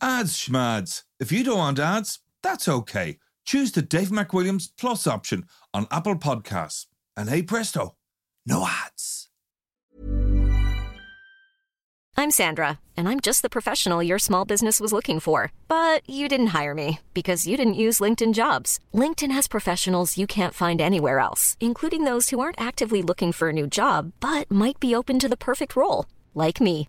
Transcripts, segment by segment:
Ads schmads. If you don't want ads, that's okay. Choose the Dave McWilliams Plus option on Apple Podcasts. And hey presto, no ads. I'm Sandra, and I'm just the professional your small business was looking for. But you didn't hire me because you didn't use LinkedIn jobs. LinkedIn has professionals you can't find anywhere else, including those who aren't actively looking for a new job but might be open to the perfect role, like me.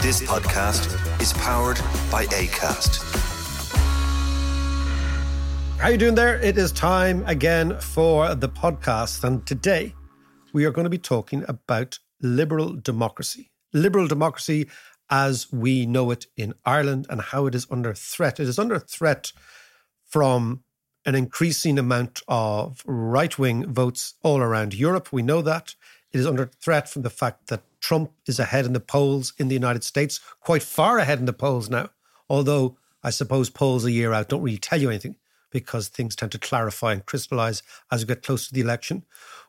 This podcast is powered by ACAST. How you doing there? It is time again for the podcast, and today we are going to be talking about liberal democracy. Liberal democracy as we know it in Ireland and how it is under threat. It is under threat from an increasing amount of right wing votes all around Europe. We know that. It is under threat from the fact that Trump is ahead in the polls in the United States, quite far ahead in the polls now. Although I suppose polls a year out don't really tell you anything because things tend to clarify and crystallize as we get close to the election.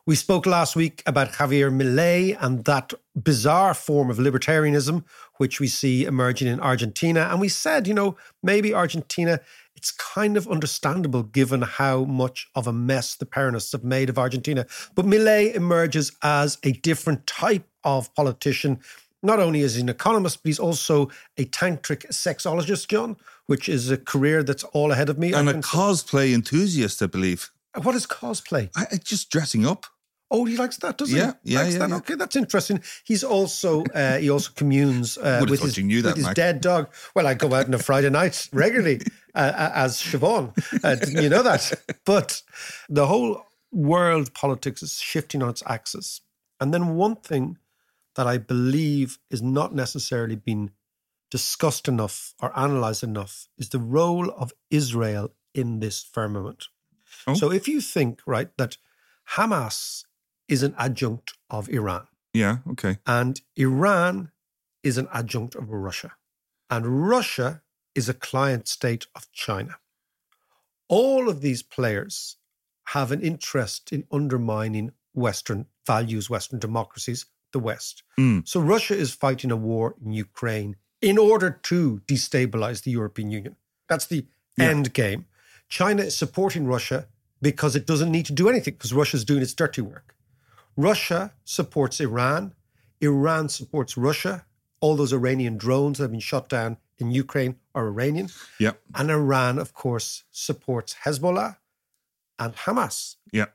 We spoke last week about Javier Milei and that bizarre form of libertarianism which we see emerging in Argentina. And we said, you know, maybe Argentina, it's kind of understandable given how much of a mess the Peronists have made of Argentina. But Milei emerges as a different type of politician. Not only is he an economist, but he's also a tantric sexologist, John, which is a career that's all ahead of me. And a cosplay enthusiast, I believe. what is cosplay? I, I- just dressing up. Oh, he likes that, does he? Yeah, yeah, likes yeah, that. yeah. Okay, that's interesting. He's also uh, he also communes uh, with his, that, with his dead dog. Well, I go out on a Friday night regularly uh, as Siobhan. Uh, didn't you know that? But the whole world politics is shifting on its axis. And then one thing that I believe is not necessarily being discussed enough or analyzed enough is the role of Israel in this firmament. Oh. So if you think, right, that Hamas is an adjunct of Iran Yeah, okay. and Iran is an adjunct of Russia and Russia is a client state of China. All of these players have an interest in undermining Western values, Western democracies, the West. Mm. So Russia is fighting a war in Ukraine in order to destabilize the European Union. That's the Yeah. end game. China is supporting Russia because it doesn't need to do anything because Russia's doing its dirty work. Russia supports Iran. Iran supports Russia. All those Iranian drones that have been shot down in Ukraine are Iranian. Yeah, And Iran, of course, supports Hezbollah and Hamas. yeah.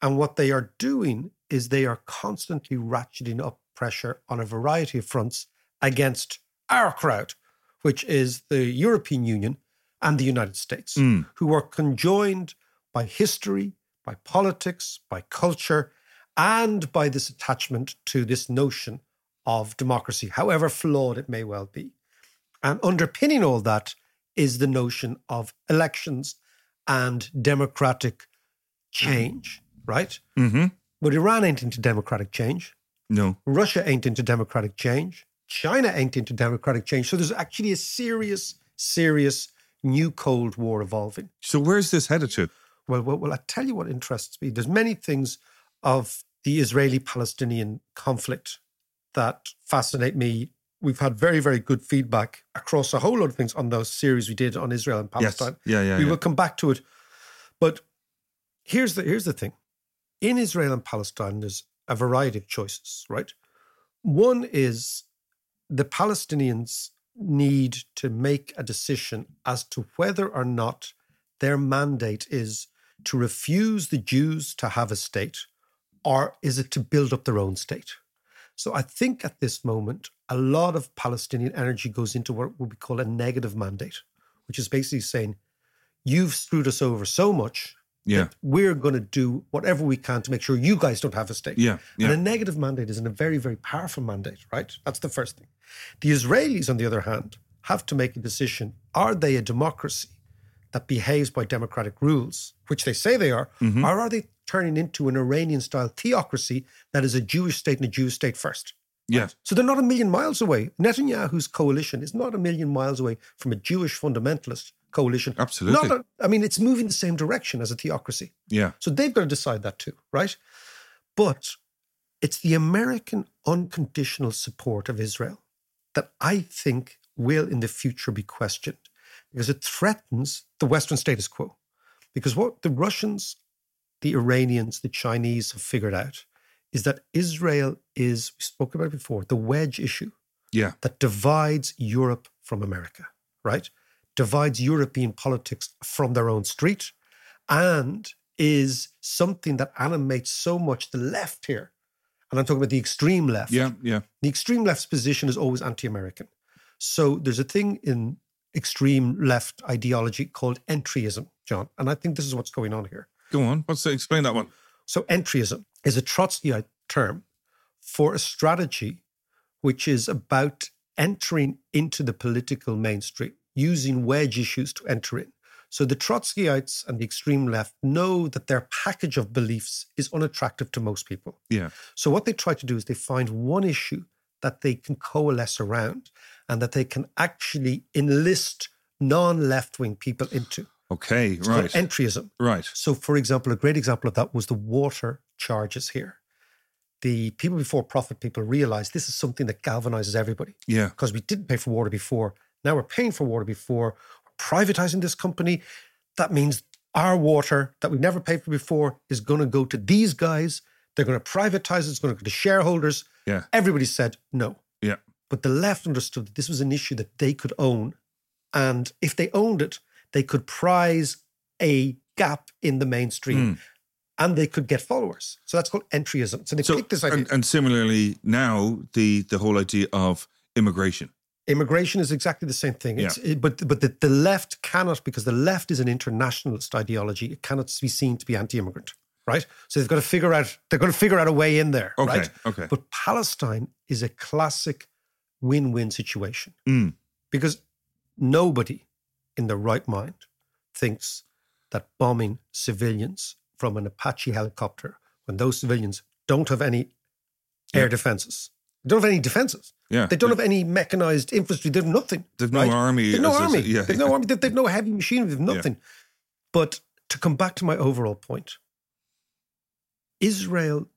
And what they are doing is they are constantly ratcheting up pressure on a variety of fronts against our crowd, which is the European Union and the United States, Mm. who are conjoined by history, by politics, by culture, and by this attachment to this notion of democracy, however flawed it may well be. And underpinning all that is the notion of elections and democratic change, right? Mm-hmm. But Iran ain't into democratic change. No. Russia ain't into democratic change. China ain't into democratic change. So there's actually a serious, serious new Cold War evolving. So where's this headed to? Well, well, well, I tell you what interests me. There's many things of the Israeli-Palestinian conflict that fascinate me. We've had very, very good feedback across a whole lot of things on those series we did on Israel and Yes. Palestine. Yeah, yeah, we yeah. will come back to it. But here's the here's the thing. In Israel and Palestine, there's a variety of choices, right? One is the Palestinians need to make a decision as to whether or not their mandate is to refuse the Jews to have a state, or is it to build up their own state? So I think at this moment, a lot of Palestinian energy goes into what would be called a negative mandate, which is basically saying, you've screwed us over so much Yeah. that we're going to do whatever we can to make sure you guys don't have a state. Yeah, yeah. And a negative mandate is a very, very powerful mandate, right? That's the first thing. The Israelis, on the other hand, have to make a decision. Are they a democracy that behaves by democratic rules, which they say they are, Mm-hmm. or are they turning into an Iranian style theocracy that is a Jewish state and a Jewish state first? Yes. So they're not a million miles away. Netanyahu's coalition is not a million miles away from a Jewish fundamentalist coalition. Absolutely. Not a, I mean, it's moving the same direction as a theocracy. Yeah. So they've got to decide that too, right? But it's the American unconditional support of Israel that I think will in the future be questioned because it threatens the Western status quo. Because what the Russians, the Iranians, the Chinese have figured out is that Israel is, we spoke about it before, the wedge issue Yeah. that divides Europe from America, right? Divides European politics from their own street and is something that animates so much the left here. And I'm talking about the extreme left. Yeah. Yeah. The extreme left's position is always anti American. So there's a thing in extreme left ideology called entryism, John. And I think this is what's going on here. Go on. What's the, explain that one? So, entryism is a Trotskyite uh, term for a strategy which is about entering into the political mainstream, using wedge issues to enter in. So, the Trotskyites and the extreme left know that their package of beliefs is unattractive to most people. Yeah. So, what they try to do is they find one issue that they can coalesce around and that they can actually enlist non left wing people into. Okay. It's right. entryism. right. So, for example, a great example of that was the water charges here. The people before profit people realized this is something that galvanizes everybody Yeah. because we didn't pay for water before. Now we're paying for water before. We're privatizing this company. That means our water that we've never paid for before is going to go to these guys. They're going to privatize it. It's going to go to shareholders. Yeah. Everybody said no. Yeah. But the left understood that this was an issue that they could own. And if they owned it, they could prize a gap in the mainstream and they could get followers. So that's called entryism. So they So picked this idea. and, and similarly now the the whole idea of immigration. Immigration is exactly the same thing. It's, it- but but the, the left cannot, because the left is an internationalist ideology, it cannot be seen to be anti-immigrant, right? So they've got to figure out, they're going to figure out a way in there, Okay, right? okay. But Palestine is a classic win-win situation Mm. because nobody in their right mind thinks that bombing civilians from an Apache helicopter when those civilians don't have any air defenses, they don't have any defenses. Yeah. They don't have any mechanized infantry. They have nothing. They've no army They've no army. yeah. They've no army. They've, they've no heavy machinery. They've nothing. But to come back to my overall point, Israel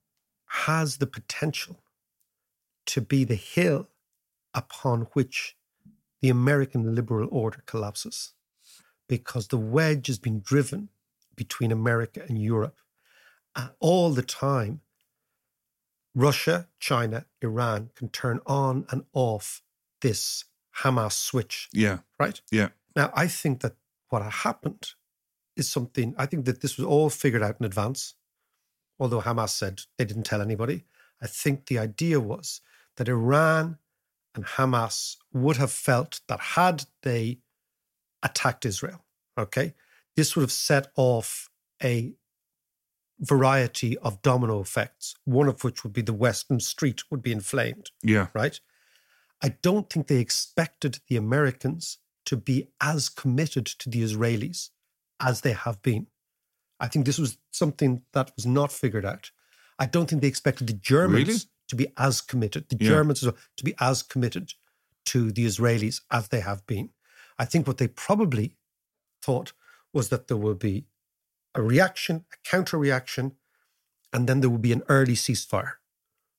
has the potential to be the hill upon which the American liberal order collapses because the wedge has been driven between America and Europe. And all the time, Russia, China, Iran can turn on and off this Hamas switch, Yeah. right? Yeah. Now, I think that what happened is something, I think that this was all figured out in advance. Although Hamas said they didn't tell anybody, I think the idea was that Iran and Hamas would have felt that had they attacked Israel, okay, this would have set off a variety of domino effects, one of which would be the Western street would be inflamed Yeah. right? I don't think they expected the Americans to be as committed to the Israelis as they have been. I think this was something that was not figured out. I don't think they expected the Germans Really? To be as committed, the Yeah. Germans as well, to be as committed to the Israelis as they have been. I think what they probably thought was that there will be a reaction, a counter reaction, and then there will be an early ceasefire,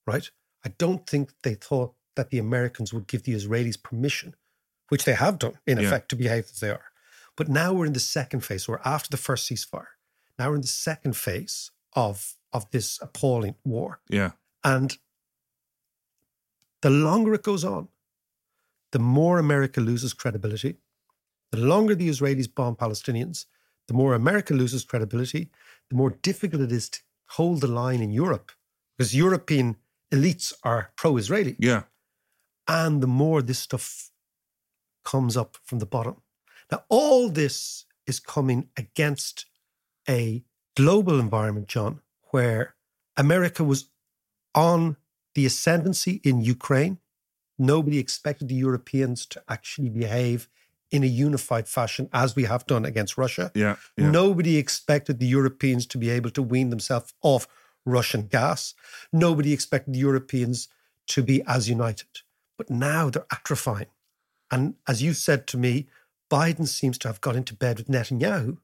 right? I don't think they thought that the Americans would give the Israelis permission, which they have done in Yeah. effect to behave as they are. But now we're in the second phase. We're after the first ceasefire. Now we're in the second phase of of this appalling war. Yeah. And the longer it goes on, the more America loses credibility. The longer the Israelis bomb Palestinians, the more America loses credibility, the more difficult it is to hold the line in Europe because European elites are pro Israeli. Yeah. And the more this stuff comes up from the bottom. Now, all this is coming against a global environment, John, where America was on the ascendancy in Ukraine. Nobody expected the Europeans to actually behave in a unified fashion as we have done against Russia. Yeah. yeah. Nobody expected the Europeans to be able to wean themselves off Russian gas. Nobody expected the Europeans to be as united. But now they're atrophying. And as you said to me, Biden seems to have got into bed with Netanyahu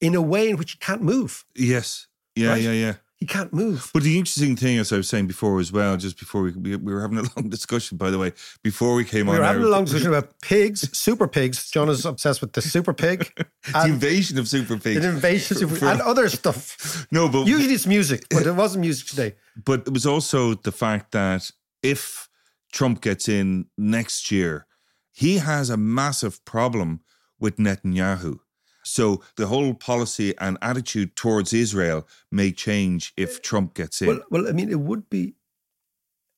in a way in which he can't move. Yes. Yeah, Right? yeah, yeah. He can't move. But the interesting thing, as I was saying before as well, just before we we, we were having a long discussion, by the way, before we came We on, we were having now, a long discussion about pigs, super pigs. John is obsessed with the super pig the invasion of super pigs. the invasions of- For- and other stuff. no, but Usually it's music, but it wasn't music today. but it was also the fact that if Trump gets in next year, he has a massive problem with Netanyahu. So the whole policy and attitude towards Israel may change if Trump gets in. Well, well, I mean, it would be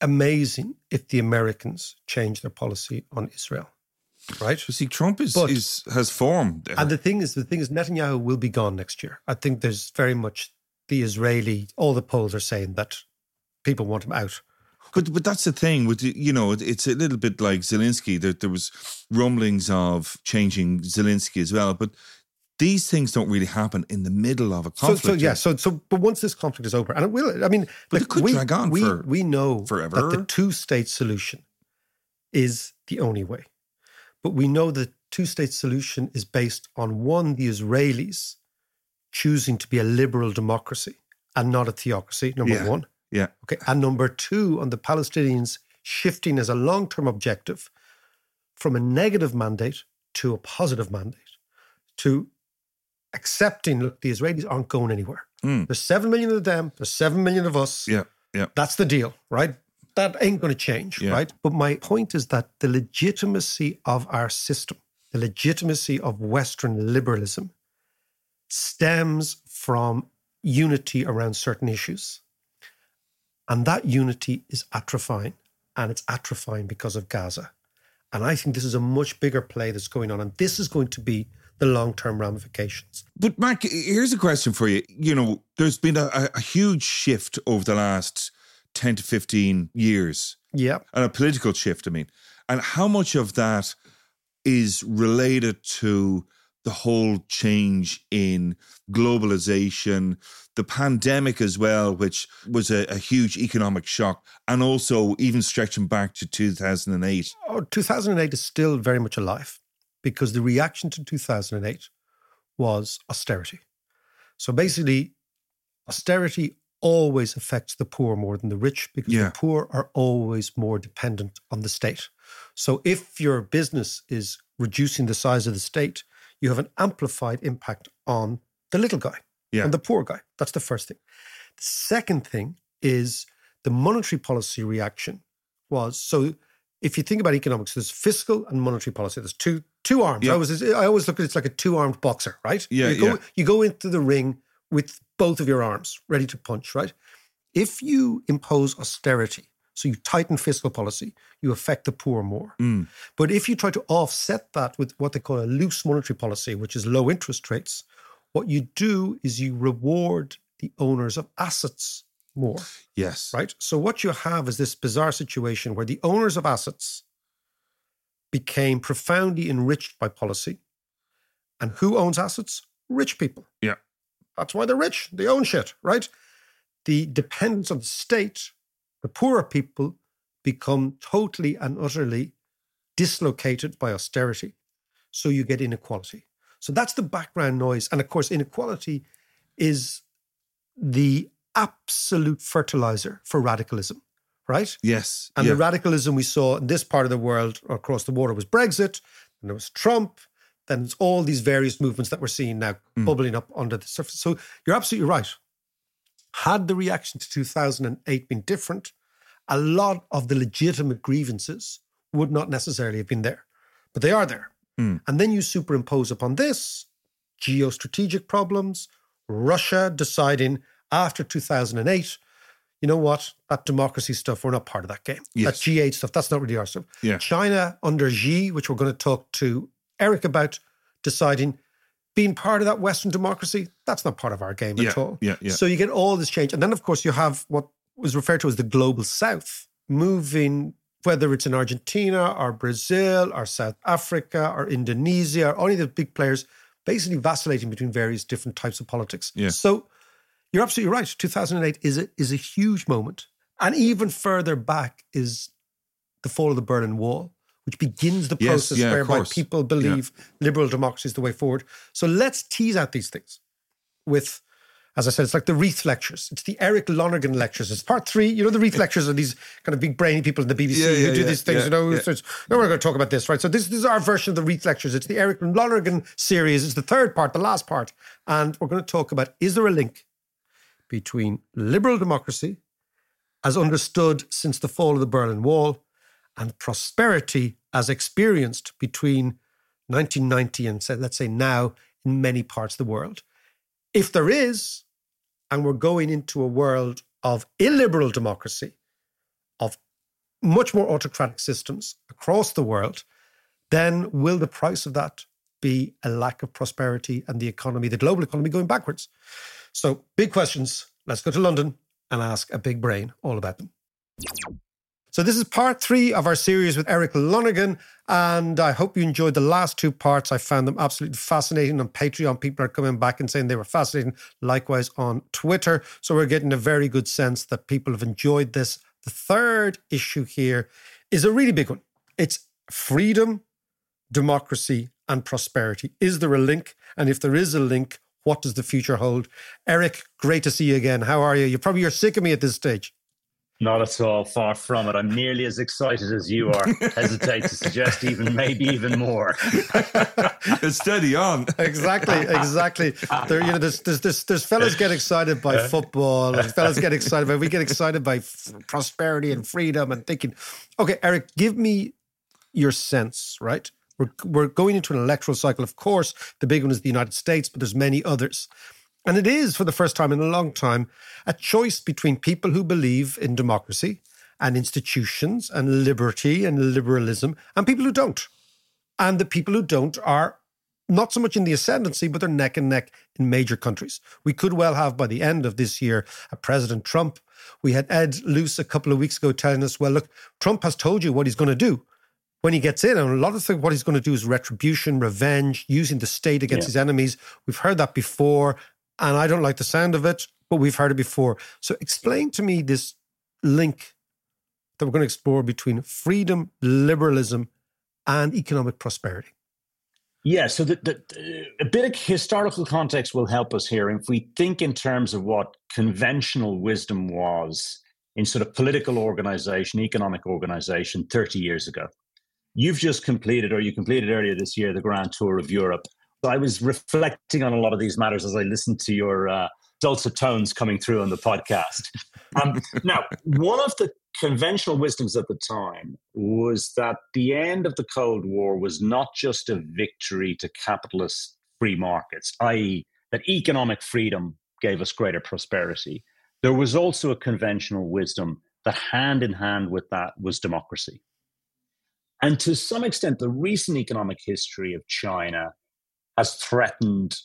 amazing if the Americans changed their policy on Israel, right? So see, Trump is, But- is has formed. there. And the thing is, the thing is, Netanyahu will be gone next year. I think there's very much the Israeli. All the polls are saying that people want him out. But but that's the thing with you know it's a little bit like Zelensky. There there was rumblings of changing Zelensky as well, but these things don't really happen in the middle of a conflict. so yeah, so so but once this conflict is over, and it will. I mean, But look, it could we, drag on we, for we know forever. that the two-state solution is the only way, but we know the two-state solution is based on one, the Israelis choosing to be a liberal democracy and not a theocracy. Number Yeah. one, yeah, okay, and number two, on the Palestinians shifting as a long-term objective from a negative mandate to a positive mandate, to accepting, look, the Israelis aren't going anywhere. Mm. There's 7 million of them, there's 7 million of us. yeah, yeah. That's the deal, right? That ain't going to change, Yeah. right? But my point is that the legitimacy of our system, the legitimacy of Western liberalism, stems from unity around certain issues. And that unity is atrophying, and it's atrophying because of Gaza. And I think this is a much bigger play that's going on, and this is going to be the long term ramifications. But Mark, here's a question for you. You know, there's been a, a- huge shift over the last ten to fifteen years. Yeah. and a political shift, I mean. And how much of that is related to the whole change in globalization, the pandemic as well, which was a, a huge economic shock, and also even stretching back to 2008. Oh, 2008 is still very much alive because the reaction to 2008 was austerity. So basically, austerity always affects the poor more than the rich because Yeah. the poor are always more dependent on the state. So if your business is reducing the size of the state, you have an amplified impact on the little guy Yeah. and the poor guy. That's the first thing. The second thing is the monetary policy reaction was so if you think about economics, there's fiscal and monetary policy. There's two two arms. Yeah. I always I always look at it it's like a two armed boxer, right? Yeah, You go yeah. you go into the ring with both of your arms ready to punch, right? If you impose austerity, so you tighten fiscal policy, you affect the poor more. Mm. But if you try to offset that with what they call a loose monetary policy, which is low interest rates, what you do is you reward the owners of assets more, Yes. right? So what you have is this bizarre situation where the owners of assets became profoundly enriched by policy. And who owns assets? Rich people. Yeah. That's why they're rich. They own shit, right? The dependence on the state, the poorer people become totally and utterly dislocated by austerity. So you get inequality. So that's the background noise. And of course, inequality is the absolute fertilizer for radicalism, right? Yes. And yeah. the radicalism we saw in this part of the world or across the water was Brexit, and there was Trump, then it's all these various movements that we're seeing now Mm. bubbling up under the surface. So you're absolutely right. Had the reaction to 2008 been different, a lot of the legitimate grievances would not necessarily have been there, but they are there. Mm. And then you superimpose upon this geostrategic problems, Russia deciding after 2008, you know what, that democracy stuff, we're not part of that game. Yes. That G8 stuff, that's not really our stuff. Yeah. China under Xi, which we're going to talk to Eric about, deciding being part of that Western democracy, that's not part of our game Yeah, at all. yeah, yeah. So you get all this change. And then, of course, you have what was referred to as the global south moving, whether it's in Argentina or Brazil or South Africa or Indonesia or any of the big players, basically vacillating between various different types of politics. Yeah. So you're absolutely right. 2008 is a, is a huge moment. And even further back is the fall of the Berlin Wall, which begins the Yes, process yeah, whereby people believe liberal democracy is the way forward. So let's tease out these things with, as I said, it's like the Reith lectures. It's the Eric Lonergan lectures. It's part three. You know, the Reith lectures are these kind of big brainy people in the BBC Yeah, yeah, who do yeah, these things, yeah, you know, yeah. so it's, no, we're going to talk about this, right? So this, this is our version of the Reith lectures. It's the Eric Lonergan series. It's the third part, the last part. And we're going to talk about, is there a link between liberal democracy as understood since the fall of the Berlin Wall and prosperity as experienced between 1990 and let's say now in many parts of the world. If there is, and we're going into a world of illiberal democracy, of much more autocratic systems across the world, then will the price of that be a lack of prosperity and the economy, the global economy going backwards? So, big questions. Let's go to London and ask a big brain all about them. So, this is part three of our series with Eric Lonergan. And I hope you enjoyed the last two parts. I found them absolutely fascinating. On Patreon, people are coming back and saying they were fascinating. Likewise on Twitter. So, we're getting a very good sense that people have enjoyed this. The third issue here is a really big one it's freedom, democracy, and prosperity. Is there a link? And if there is a link, what does the future hold? Eric, great to see you again. How are you? You probably you're sick of me at this stage. Not at all. Far from it. I'm nearly as excited as you are. Hesitate to suggest even, maybe even more. it's steady on. Exactly, exactly. There, you know, there's, there's, there's, there's fellas get excited by football, and fellas get excited by, we get excited by f- prosperity and freedom and thinking, okay, Eric, give me your sense, right? We're, we're going into an electoral cycle. Of course, the big one is the United States, but there's many others. And it is, for the first time in a long time, a choice between people who believe in democracy and institutions and liberty and liberalism and people who don't. And the people who don't are not so much in the ascendancy, but they're neck and neck in major countries. We could well have by the end of this year a President Trump. We had Ed Luce a couple of weeks ago telling us, well, look, Trump has told you what he's going to do when he gets in. And a lot of things, what he's going to do is retribution, revenge, using the state against Yeah. his enemies. We've heard that before, and I don't like the sound of it, but we've heard it before. So explain to me this link that we're going to explore between freedom, liberalism, and economic prosperity. Yeah, so the, the, a bit of historical context will help us here. If we think in terms of what conventional wisdom was in sort of political organization, economic organization 30 years ago, you've just completed, or you completed earlier this year, the Grand Tour of Europe. I was reflecting on a lot of these matters as I listened to your uh, dulcet tones coming through on the podcast. Um, now, one of the conventional wisdoms at the time was that the end of the Cold War was not just a victory to capitalist free markets, i.e., that economic freedom gave us greater prosperity. There was also a conventional wisdom that hand in hand with that was democracy. And to some extent, the recent economic history of China has threatened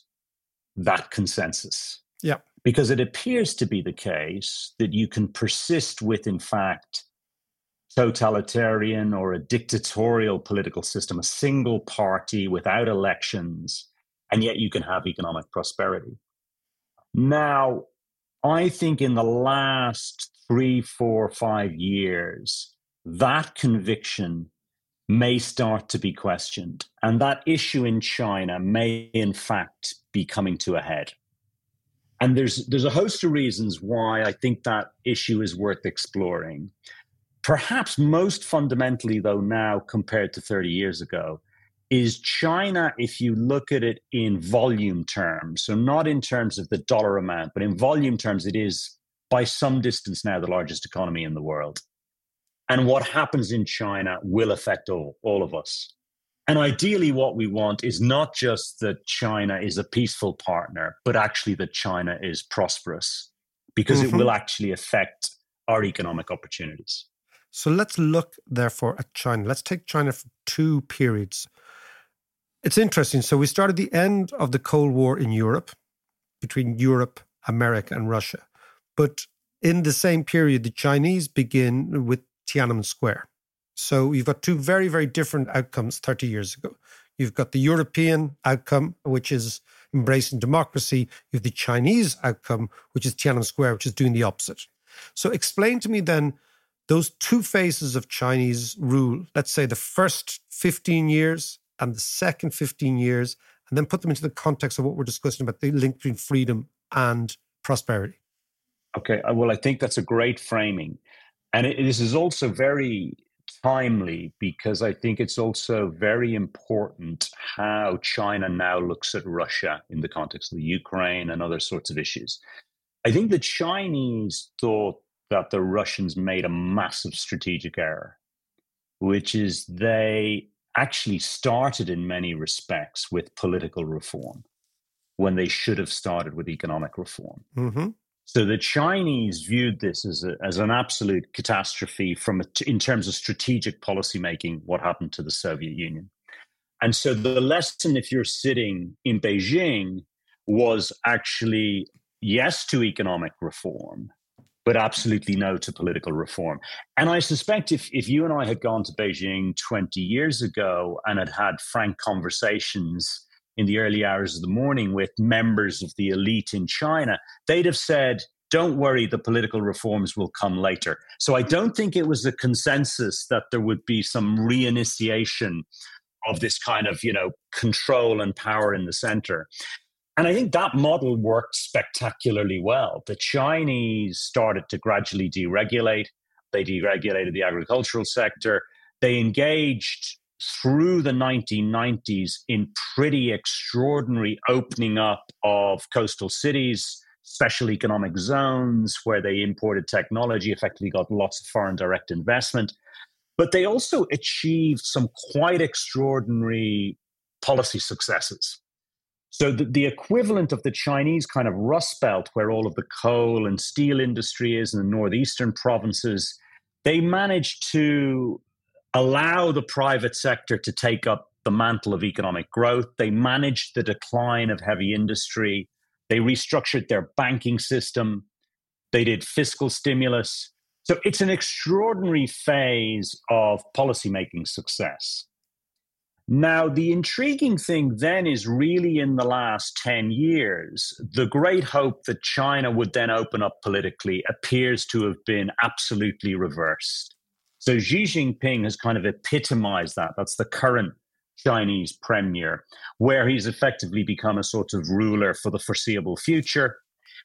that consensus Yeah. because it appears to be the case that you can persist with, in fact, totalitarian or a dictatorial political system, a single party without elections, and yet you can have economic prosperity. Now, I think in the last three, four, five years, that conviction may start to be questioned. And that issue in China may, in fact, be coming to a head. And there's there's a host of reasons why I think that issue is worth exploring. Perhaps most fundamentally, though, now compared to 30 years ago, is China, if you look at it in volume terms, so not in terms of the dollar amount, but in volume terms, it is by some distance now the largest economy in the world. And what happens in China will affect all, all of us. And ideally, what we want is not just that China is a peaceful partner, but actually that China is prosperous because mm-hmm. it will actually affect our economic opportunities. So let's look, therefore, at China. Let's take China for two periods. It's interesting. So we started the end of the Cold War in Europe between Europe, America, and Russia. But in the same period, the Chinese begin with Tiananmen Square. So you've got two very, very different outcomes 30 years ago. You've got the European outcome, which is embracing democracy. You have the Chinese outcome, which is Tiananmen Square, which is doing the opposite. So explain to me then those two phases of Chinese rule, let's say the first 15 years and the second 15 years, and then put them into the context of what we're discussing about the link between freedom and prosperity. Okay, uh, well, I think that's a great framing. And it, this is also very timely because I think it's also very important how China now looks at Russia in the context of the Ukraine and other sorts of issues. I think the Chinese thought that the Russians made a massive strategic error, which is they actually started in many respects with political reform when they should have started with economic reform. Mm-hmm. So the Chinese viewed this as, a, as an absolute catastrophe from a, in terms of strategic policymaking, what happened to the Soviet Union. And so the lesson, if you're sitting in Beijing, was actually yes to economic reform, but absolutely no to political reform. And I suspect if, if you and I had gone to Beijing 20 years ago and had had frank conversations in the early hours of the morning with members of the elite in China, they'd have said, don't worry, the political reforms will come later. So I don't think it was a consensus that there would be some reinitiation of this kind of, you know, control and power in the center. And I think that model worked spectacularly well. The Chinese started to gradually deregulate. They deregulated the agricultural sector. They engaged through the 1990s in pretty extraordinary opening up of coastal cities, special economic zones where they imported technology, effectively got lots of foreign direct investment. But they also achieved some quite extraordinary policy successes. So the, the, equivalent of the Chinese kind of Rust Belt, where all of the coal and steel industry is in the northeastern provinces, they managed to allow the private sector to take up the mantle of economic growth. They managed the decline of heavy industry. They restructured their banking system. They did fiscal stimulus. So it's an extraordinary phase of policymaking success. Now, the intriguing thing then is really in the last 10 years, the great hope that China would then open up politically appears to have been absolutely reversed. So Xi Jinping has kind of epitomized that. That's the current Chinese premier, where he's effectively become a sort of ruler for the foreseeable future.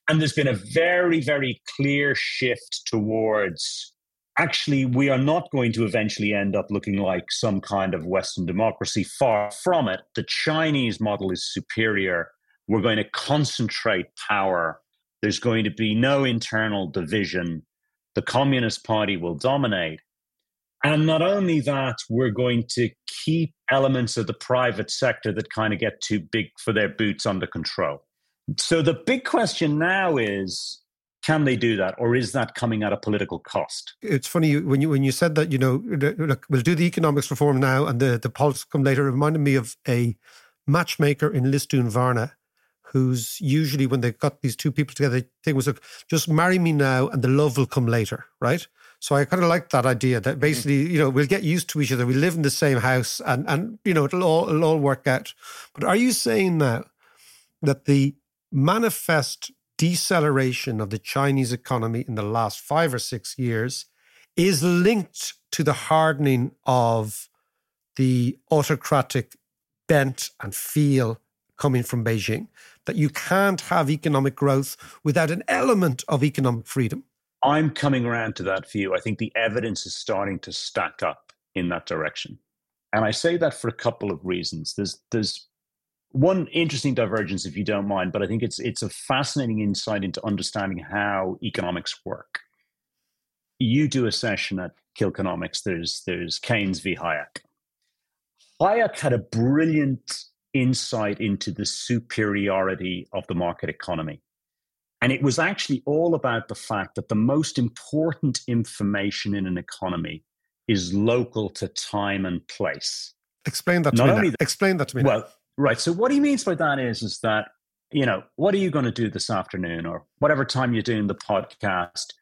And there's been a very, very clear shift towards actually, we are not going to eventually end up looking like some kind of Western democracy. Far from it. The Chinese model is superior. We're going to concentrate power. There's going to be no internal division. The Communist Party will dominate. And not only that, we're going to keep elements of the private sector that kind of get too big for their boots under control. So the big question now is can they do that, or is that coming at a political cost? It's funny when you when you said that. You know, look, we'll do the economics reform now, and the the politics come later. It reminded me of a matchmaker in Lisdoonvarna, who's usually when they've got these two people together, the thing was like, just marry me now, and the love will come later, right? So I kind of like that idea that mm-hmm. basically, you know, we'll get used to each other. We live in the same house, and and you know, it'll all it'll all work out. But are you saying now that the manifest deceleration of the Chinese economy in the last five or six years is linked to the hardening of the autocratic bent and feel coming from Beijing. That you can't have economic growth without an element of economic freedom. I'm coming around to that view. I think the evidence is starting to stack up in that direction. And I say that for a couple of reasons. There's there's one interesting divergence, if you don't mind, but I think it's it's a fascinating insight into understanding how economics work. You do a session at Kilkenomics. There's there's Keynes v Hayek. Hayek had a brilliant insight into the superiority of the market economy. And it was actually all about the fact that the most important information in an economy is local to time and place. Explain that to Not me. That, Explain that to me. Well, now. right. So what he means by that is, is that, you know, what are you going to do this afternoon or whatever time you're doing the podcast?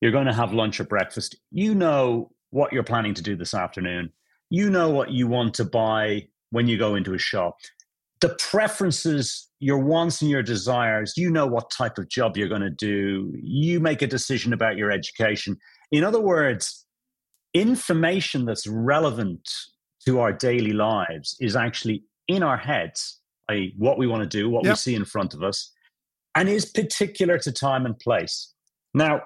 You're going to have lunch or breakfast. You know what you're planning to do this afternoon. You know what you want to buy when you go into a shop. The preferences, your wants and your desires, you know what type of job you're going to do. You make a decision about your education. In other words, information that's relevant to our daily lives is actually in our heads, i.e., what we want to do, what yep. we see in front of us, and is particular to time and place. Now,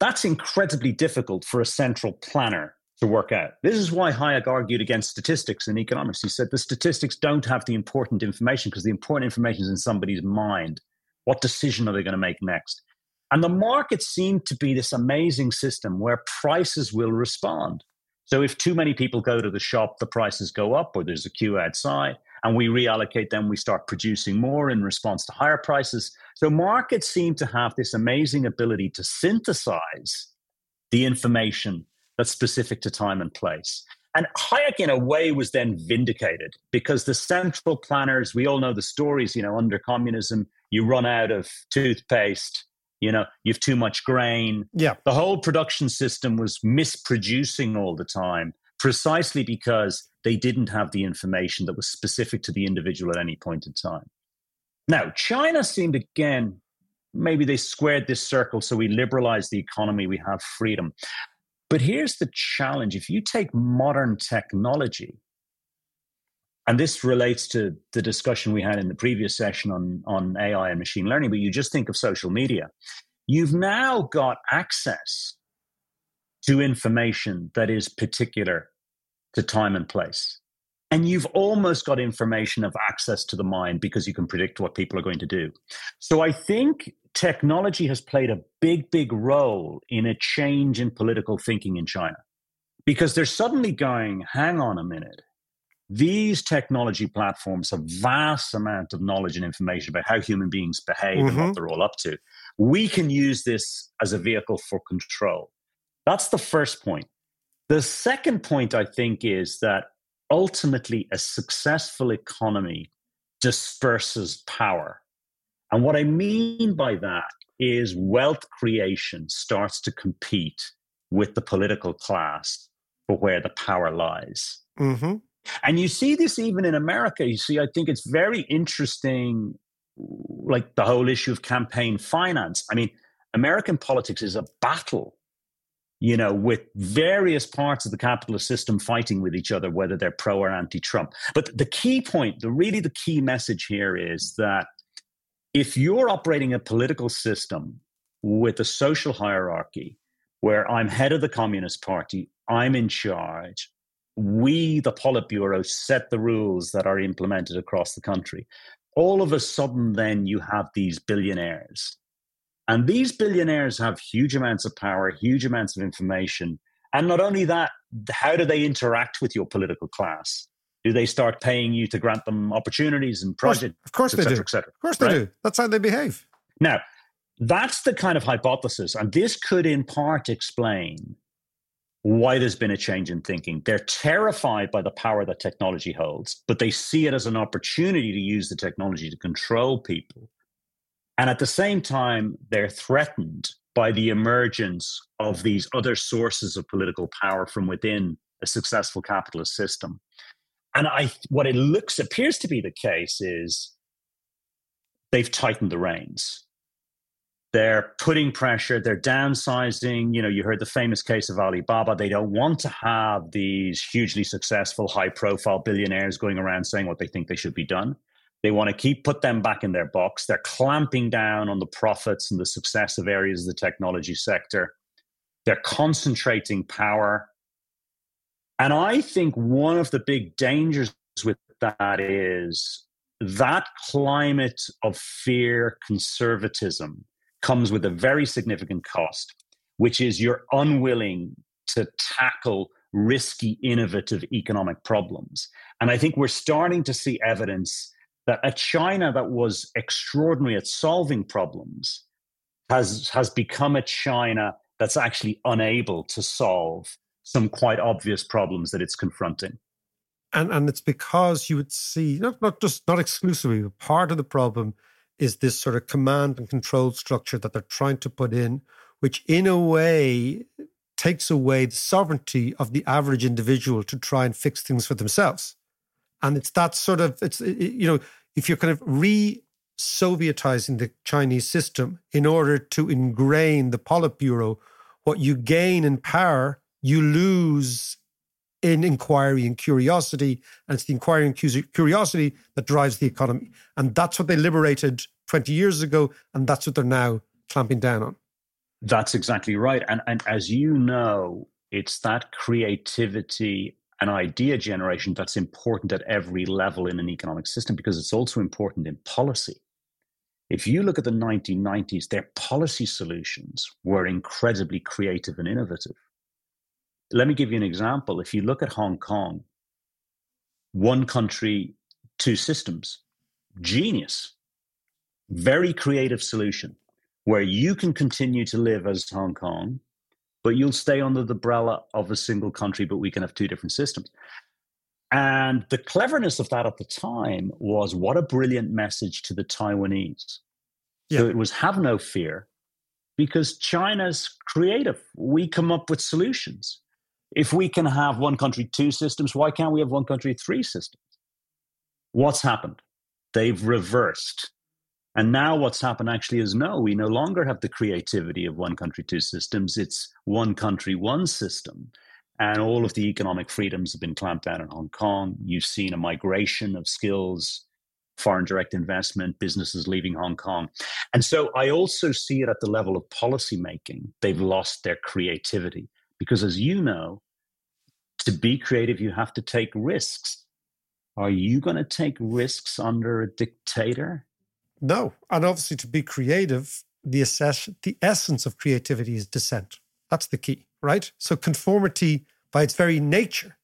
that's incredibly difficult for a central planner to work out. This is why Hayek argued against statistics in economics. He said the statistics don't have the important information because the important information is in somebody's mind. What decision are they going to make next? And the market seemed to be this amazing system where prices will respond. So if too many people go to the shop, the prices go up, or there's a queue outside, and we reallocate them, we start producing more in response to higher prices. So markets seem to have this amazing ability to synthesize the information that's specific to time and place. And Hayek, in a way, was then vindicated because the central planners, we all know the stories, you know, under communism, you run out of toothpaste, you know, you've too much grain. Yeah. The whole production system was misproducing all the time precisely because they didn't have the information that was specific to the individual at any point in time. Now, China seemed again, maybe they squared this circle, so we liberalize the economy, we have freedom. But here's the challenge if you take modern technology, and this relates to the discussion we had in the previous session on, on AI and machine learning, but you just think of social media. You've now got access to information that is particular to time and place. And you've almost got information of access to the mind because you can predict what people are going to do. So I think technology has played a big, big role in a change in political thinking in China because they're suddenly going, hang on a minute. These technology platforms have vast amount of knowledge and information about how human beings behave mm-hmm. and what mm-hmm. they're all up to. We can use this as a vehicle for control. That's the first point. The second point, I think, is that ultimately a successful economy disperses power. And what I mean by that is wealth creation starts to compete with the political class for where the power lies. Mm-hmm. And you see this even in America. You see, I think it's very interesting, like the whole issue of campaign finance. I mean, American politics is a battle you know, with various parts of the capitalist system fighting with each other, whether they're pro or anti Trump. But the key point, the really the key message here is that if you're operating a political system with a social hierarchy where I'm head of the Communist Party, I'm in charge, we, the Politburo, set the rules that are implemented across the country. All of a sudden, then you have these billionaires and these billionaires have huge amounts of power, huge amounts of information. And not only that, how do they interact with your political class? Do they start paying you to grant them opportunities and projects? Of course, of course they do. Et of course they do. That's how they behave. Now, that's the kind of hypothesis. And this could, in part, explain why there's been a change in thinking. They're terrified by the power that technology holds, but they see it as an opportunity to use the technology to control people and at the same time, they're threatened by the emergence of these other sources of political power from within a successful capitalist system. And I, what it looks appears to be the case is they've tightened the reins. They're putting pressure. They're downsizing. You know, you heard the famous case of Alibaba. They don't want to have these hugely successful, high-profile billionaires going around saying what they think they should be done. They want to keep put them back in their box. They're clamping down on the profits and the success of areas of the technology sector. They're concentrating power. And I think one of the big dangers with that is that climate of fear, conservatism comes with a very significant cost, which is you're unwilling to tackle risky, innovative economic problems. And I think we're starting to see evidence that a China that was extraordinary at solving problems has, has become a China that's actually unable to solve some quite obvious problems that it's confronting. And and it's because you would see not not just not exclusively, but part of the problem is this sort of command and control structure that they're trying to put in, which in a way takes away the sovereignty of the average individual to try and fix things for themselves. And it's that sort of it's you know if you're kind of re Sovietizing the Chinese system in order to ingrain the Politburo, what you gain in power, you lose in inquiry and curiosity. And it's the inquiry and curiosity that drives the economy. And that's what they liberated 20 years ago. And that's what they're now clamping down on. That's exactly right. And, and as you know, it's that creativity and idea generation that's important at every level in an economic system because it's also important in policy. If you look at the 1990s, their policy solutions were incredibly creative and innovative. Let me give you an example. If you look at Hong Kong, one country, two systems, genius, very creative solution where you can continue to live as Hong Kong, but you'll stay under the umbrella of a single country, but we can have two different systems. And the cleverness of that at the time was what a brilliant message to the Taiwanese. Yeah. So it was have no fear because China's creative. We come up with solutions. If we can have one country, two systems, why can't we have one country, three systems? What's happened? They've reversed. And now what's happened actually is no, we no longer have the creativity of one country, two systems. It's one country, one system. And all of the economic freedoms have been clamped down in Hong Kong. You've seen a migration of skills, foreign direct investment, businesses leaving Hong Kong. And so I also see it at the level of policymaking. They've lost their creativity. Because as you know, to be creative, you have to take risks. Are you going to take risks under a dictator? No. And obviously, to be creative, the, assess- the essence of creativity is dissent. That's the key, right? So, conformity by its very nature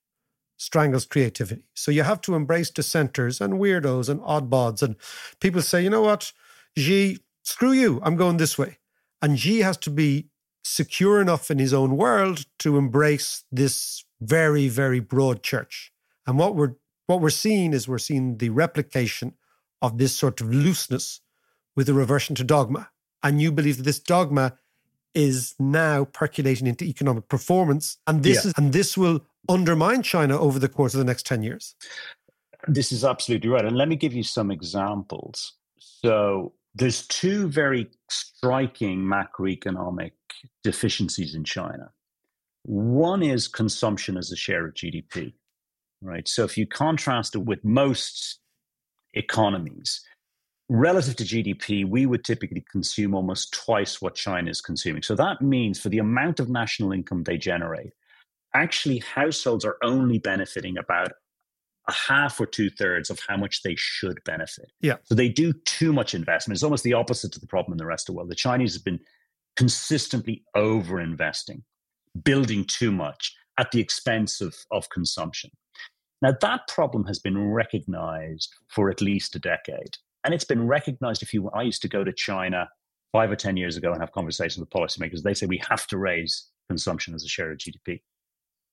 strangles creativity. So, you have to embrace dissenters and weirdos and oddbods. And people say, you know what, Xi, screw you, I'm going this way. And Xi has to be secure enough in his own world to embrace this very, very broad church. And what we're what we're seeing is we're seeing the replication of this sort of looseness with a reversion to dogma. And you believe that this dogma is now percolating into economic performance. And this yeah. is and this will undermine China over the course of the next 10 years. This is absolutely right. And let me give you some examples. So there's two very striking macroeconomic deficiencies in China. One is consumption as a share of GDP, right? So if you contrast it with most economies, relative to GDP, we would typically consume almost twice what China is consuming. So that means for the amount of national income they generate, actually households are only benefiting about a half or two thirds of how much they should benefit. Yeah. So they do too much investment. It's almost the opposite to the problem in the rest of the world. The Chinese have been consistently over investing, building too much at the expense of, of consumption. Now, that problem has been recognized for at least a decade. And it's been recognized if you, I used to go to China five or 10 years ago and have conversations with policymakers. They say we have to raise consumption as a share of GDP.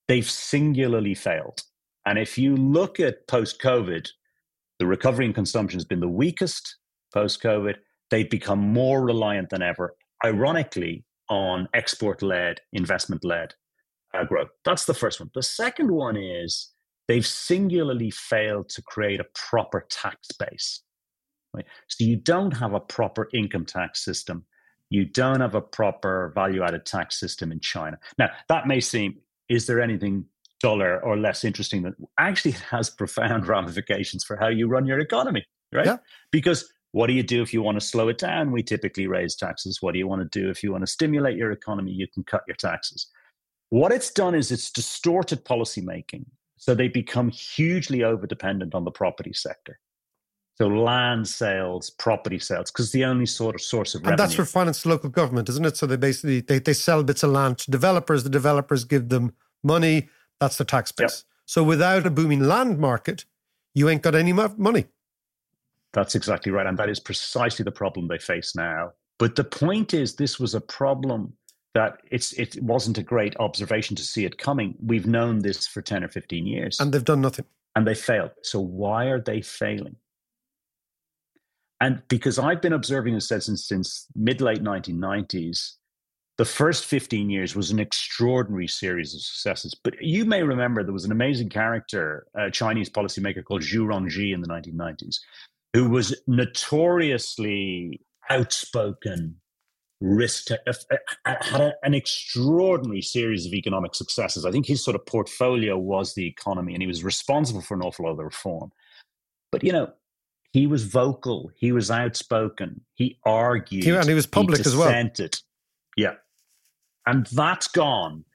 They've singularly failed. And if you look at post COVID, the recovery in consumption has been the weakest post COVID. They've become more reliant than ever, ironically, on export led, investment led uh, growth. That's the first one. The second one is they've singularly failed to create a proper tax base. Right? So you don't have a proper income tax system. You don't have a proper value added tax system in China. Now, that may seem, is there anything duller or less interesting that actually it has profound ramifications for how you run your economy, right? Yeah. Because what do you do if you want to slow it down? We typically raise taxes. What do you want to do if you want to stimulate your economy? You can cut your taxes. What it's done is it's distorted policymaking so they become hugely over dependent on the property sector. So land sales, property sales, because the only sort of source of and revenue. that's for finance local government, isn't it? So they basically they, they sell bits of land to developers. The developers give them money. That's the tax base. Yep. So without a booming land market, you ain't got any money. That's exactly right. And that is precisely the problem they face now. But the point is, this was a problem that it's it wasn't a great observation to see it coming. We've known this for 10 or 15 years. And they've done nothing. And they failed. So why are they failing? And because I've been observing this since since mid late 1990s, the first 15 years was an extraordinary series of successes. But you may remember there was an amazing character, a Chinese policymaker called Zhu Rongji in the 1990s, who was notoriously outspoken, risk to, uh, uh, had a, an extraordinary series of economic successes. I think his sort of portfolio was the economy, and he was responsible for an awful lot of the reform. But you know, he was vocal, he was outspoken, he argued, he, and he was public he as well. Yeah, and that's gone.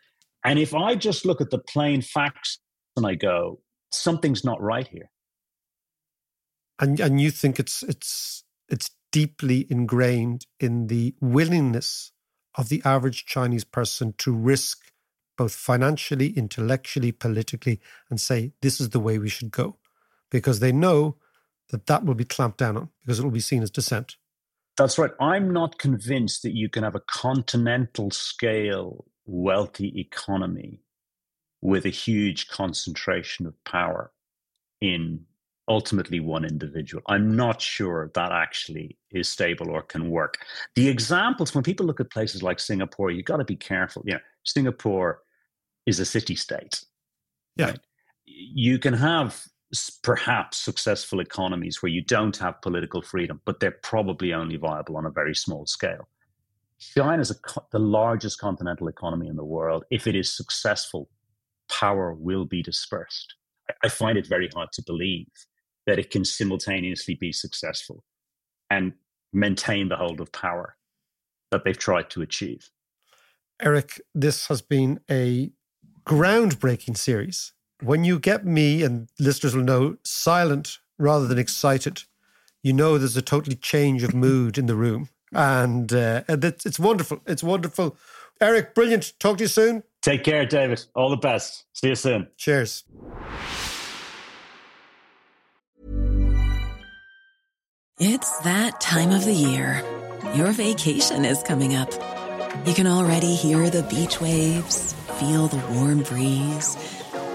And if I just look at the plain facts and I go, something's not right here. And and you think it's it's it's deeply ingrained in the willingness of the average Chinese person to risk both financially, intellectually, politically, and say, this is the way we should go. Because they know that that will be clamped down on because it will be seen as dissent. That's right. I'm not convinced that you can have a continental scale wealthy economy with a huge concentration of power in ultimately one individual. I'm not sure that actually is stable or can work. The examples, when people look at places like Singapore, you've got to be careful. You know, Singapore is a city state. Yeah. Right? You can have perhaps successful economies where you don't have political freedom, but they're probably only viable on a very small scale. China is a, the largest continental economy in the world. If it is successful, power will be dispersed. I, I find it very hard to believe that it can simultaneously be successful and maintain the hold of power that they've tried to achieve. Eric, this has been a groundbreaking series when you get me, and listeners will know, silent rather than excited, you know there's a totally change of mood in the room. And, uh, it's wonderful. It's wonderful. Eric, brilliant. Talk to you soon. Take care, David. All the best. See you soon. Cheers. It's that time of the year. Your vacation is coming up. You can already hear the beach waves, feel the warm breeze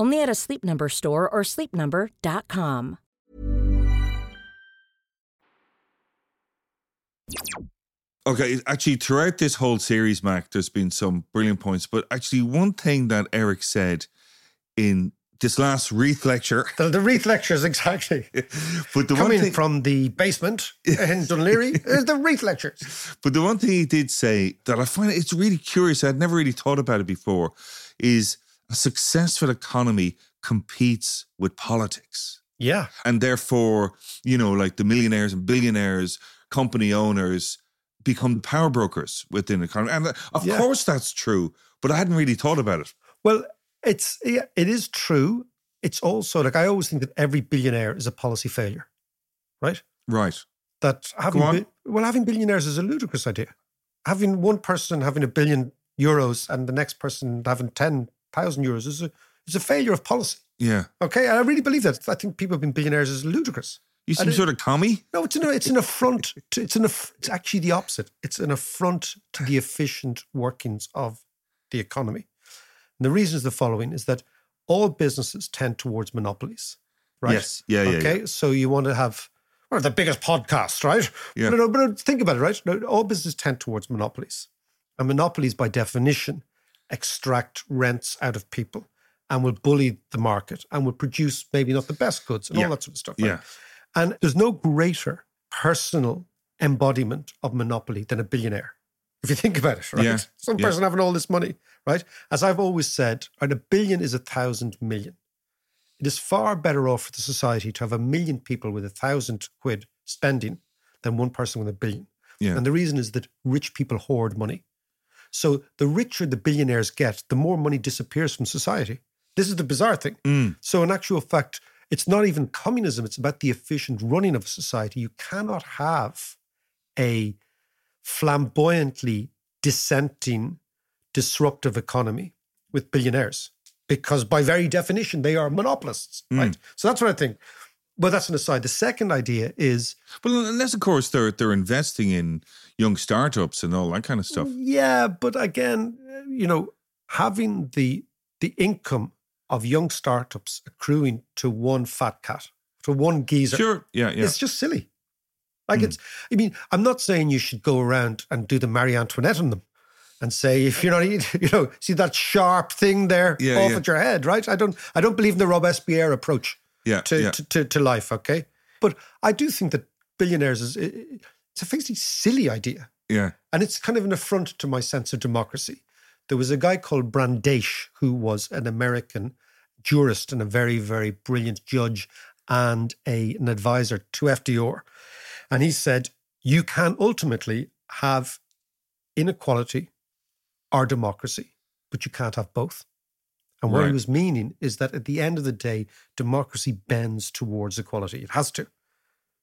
Only at a Sleep Number store or sleepnumber.com. Okay, actually, throughout this whole series, Mac, there's been some brilliant points. But actually, one thing that Eric said in this last Reith lecture. The, the Reith lectures, exactly. but the Coming one thing, from the basement in Dún Laoghaire is the Reith lectures. But the one thing he did say that I find it's really curious, I'd never really thought about it before, is a successful economy competes with politics. Yeah. And therefore, you know, like the millionaires and billionaires, company owners become power brokers within the economy. And uh, of yeah. course that's true, but I hadn't really thought about it. Well, it's yeah, it is true, it's also like I always think that every billionaire is a policy failure, right? Right. That having Go on. bi- well, having billionaires is a ludicrous idea. Having one person having a billion euros and the next person having ten thousand euros is a is a failure of policy. Yeah. Okay, and I really believe that. I think people being billionaires is ludicrous. You it- sort of commie. No, it's an it's an affront. To, it's an aff- it's actually the opposite. It's an affront to the efficient workings of the economy. And the reason is the following: is that all businesses tend towards monopolies, right? Yes. Yeah, yeah, Okay, so you want to have one of the biggest podcasts, right? Yeah. No, no, but think about it, right? No, all businesses tend towards monopolies, and monopolies, by definition, extract rents out of people and will bully the market and will produce maybe not the best goods and Yeah. all that sort of stuff. right? Yeah. And there's no greater personal embodiment of monopoly than a billionaire. If you think about it, right? Yeah, Some yeah. person having all this money, right? As I've always said, right, a billion is a thousand million. It is far better off for the society to have a million people with a thousand quid spending than one person with a billion. Yeah. And the reason is that rich people hoard money. So the richer the billionaires get, the more money disappears from society. This is the bizarre thing. Mm. So, in actual fact, it's not even communism, it's about the efficient running of a society. You cannot have a flamboyantly dissenting, disruptive economy with billionaires because, by very definition, they are monopolists, right? So, that's what I think. But that's an aside. The second idea is Well, unless of course they're they're investing in young startups and all that kind of stuff. Yeah, but again, you know, having the the income of young startups accruing to one fat cat, to one geezer, Sure. Yeah. Yeah. it's just silly. Like hmm. it's, I mean, I'm not saying you should go around and do the Marie Antoinette on them and say if you're not, you know, see that sharp thing there Yeah, off yeah. at your head, right? I don't, I don't believe in the Robespierre approach Yeah. to, yeah. to, to, to life. Okay, but I do think that billionaires is it's a basically silly idea. yeah. And it's kind of an affront to my sense of democracy. There was a guy called Brandeis who was an American jurist and a very, very brilliant judge and a, an advisor to FDR. And he said, you can ultimately have inequality or democracy, but you can't have both. And what he was meaning is that at the end of the day, democracy bends towards equality. It has to,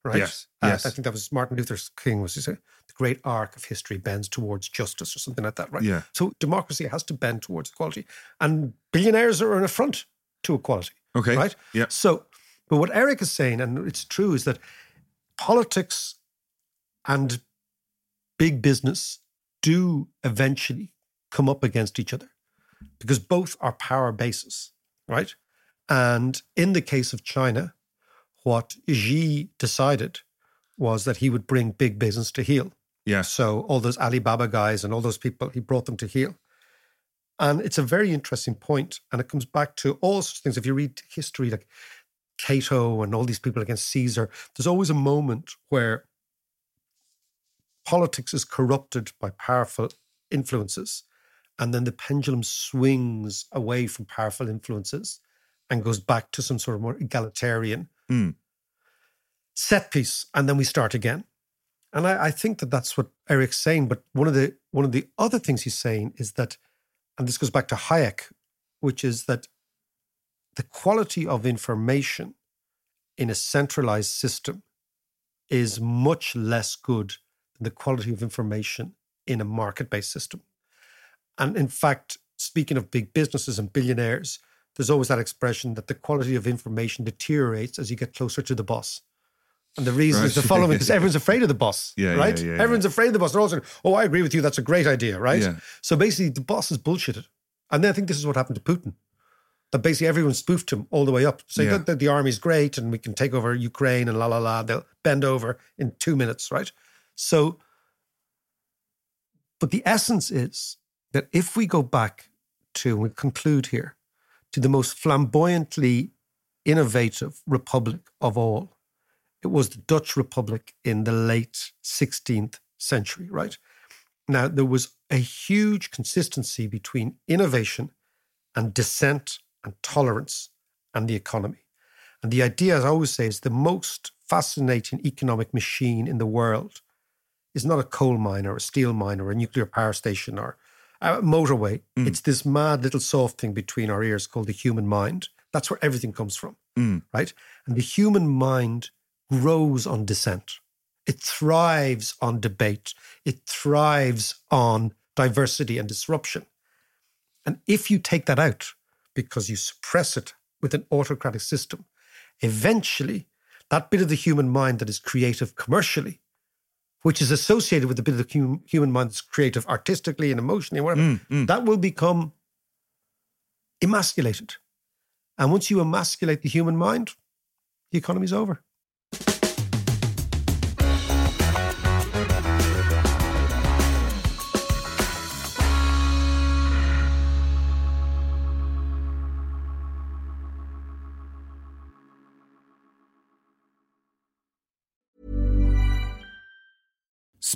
right? Yes, Uh, yes. I think that was Martin Luther King was he say the great arc of history bends towards justice or something like that, right? Yeah. So democracy has to bend towards equality, and billionaires are an affront to equality, Okay. right? Yeah. So, but what Eric is saying, and it's true, is that politics and big business do eventually come up against each other because both are power bases, right? And in the case of China, what Xi decided was that he would bring big business to heel. Yeah. So all those Alibaba guys and all those people, he brought them to heel. And it's a very interesting point, and it comes back to all sorts of things. If you read history, like Cato and all these people against Caesar, there's always a moment where politics is corrupted by powerful influences, and then the pendulum swings away from powerful influences and goes back to some sort of more egalitarian Mm. set piece, and then we start again. And I, I think that that's what Eric's saying. But one of the one of the other things he's saying is that, and this goes back to Hayek, which is that the quality of information in a centralized system is much less good than the quality of information in a market-based system. And in fact, speaking of big businesses and billionaires, there's always that expression that the quality of information deteriorates as you get closer to the boss. And the reason is the following because everyone's afraid of the boss, Yeah, right? yeah, yeah. Everyone's afraid of the boss. They're all saying, oh, I agree with you. That's a great idea, right? So basically, the boss is bullshitted. And then I think this is what happened to Putin. That basically everyone spoofed him all the way up, saying that, that the army's great and we can take over Ukraine and la la la. They'll bend over in two minutes, right? So, but the essence is that if we go back to, and conclude here, to the most flamboyantly innovative republic of all, it was the Dutch Republic in the late 16th century, right? Now, there was a huge consistency between innovation and dissent and tolerance and the economy. And the idea, as I always say, is the most fascinating economic machine in the world is not a coal mine or a steel mine or a nuclear power station or a motorway. It's this mad little soft thing between our ears called the human mind That's where everything comes from, Mm. right? And the human mind grows on dissent. It thrives on debate. It thrives on diversity and disruption. And if you take that out because you suppress it with an autocratic system, eventually that bit of the human mind that is creative commercially, which is associated with the bit of the hum- human mind that's creative artistically and emotionally, and whatever, Mm, mm. that will become emasculated. And once you emasculate the human mind, the economy's over.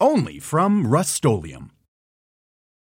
Only from Rust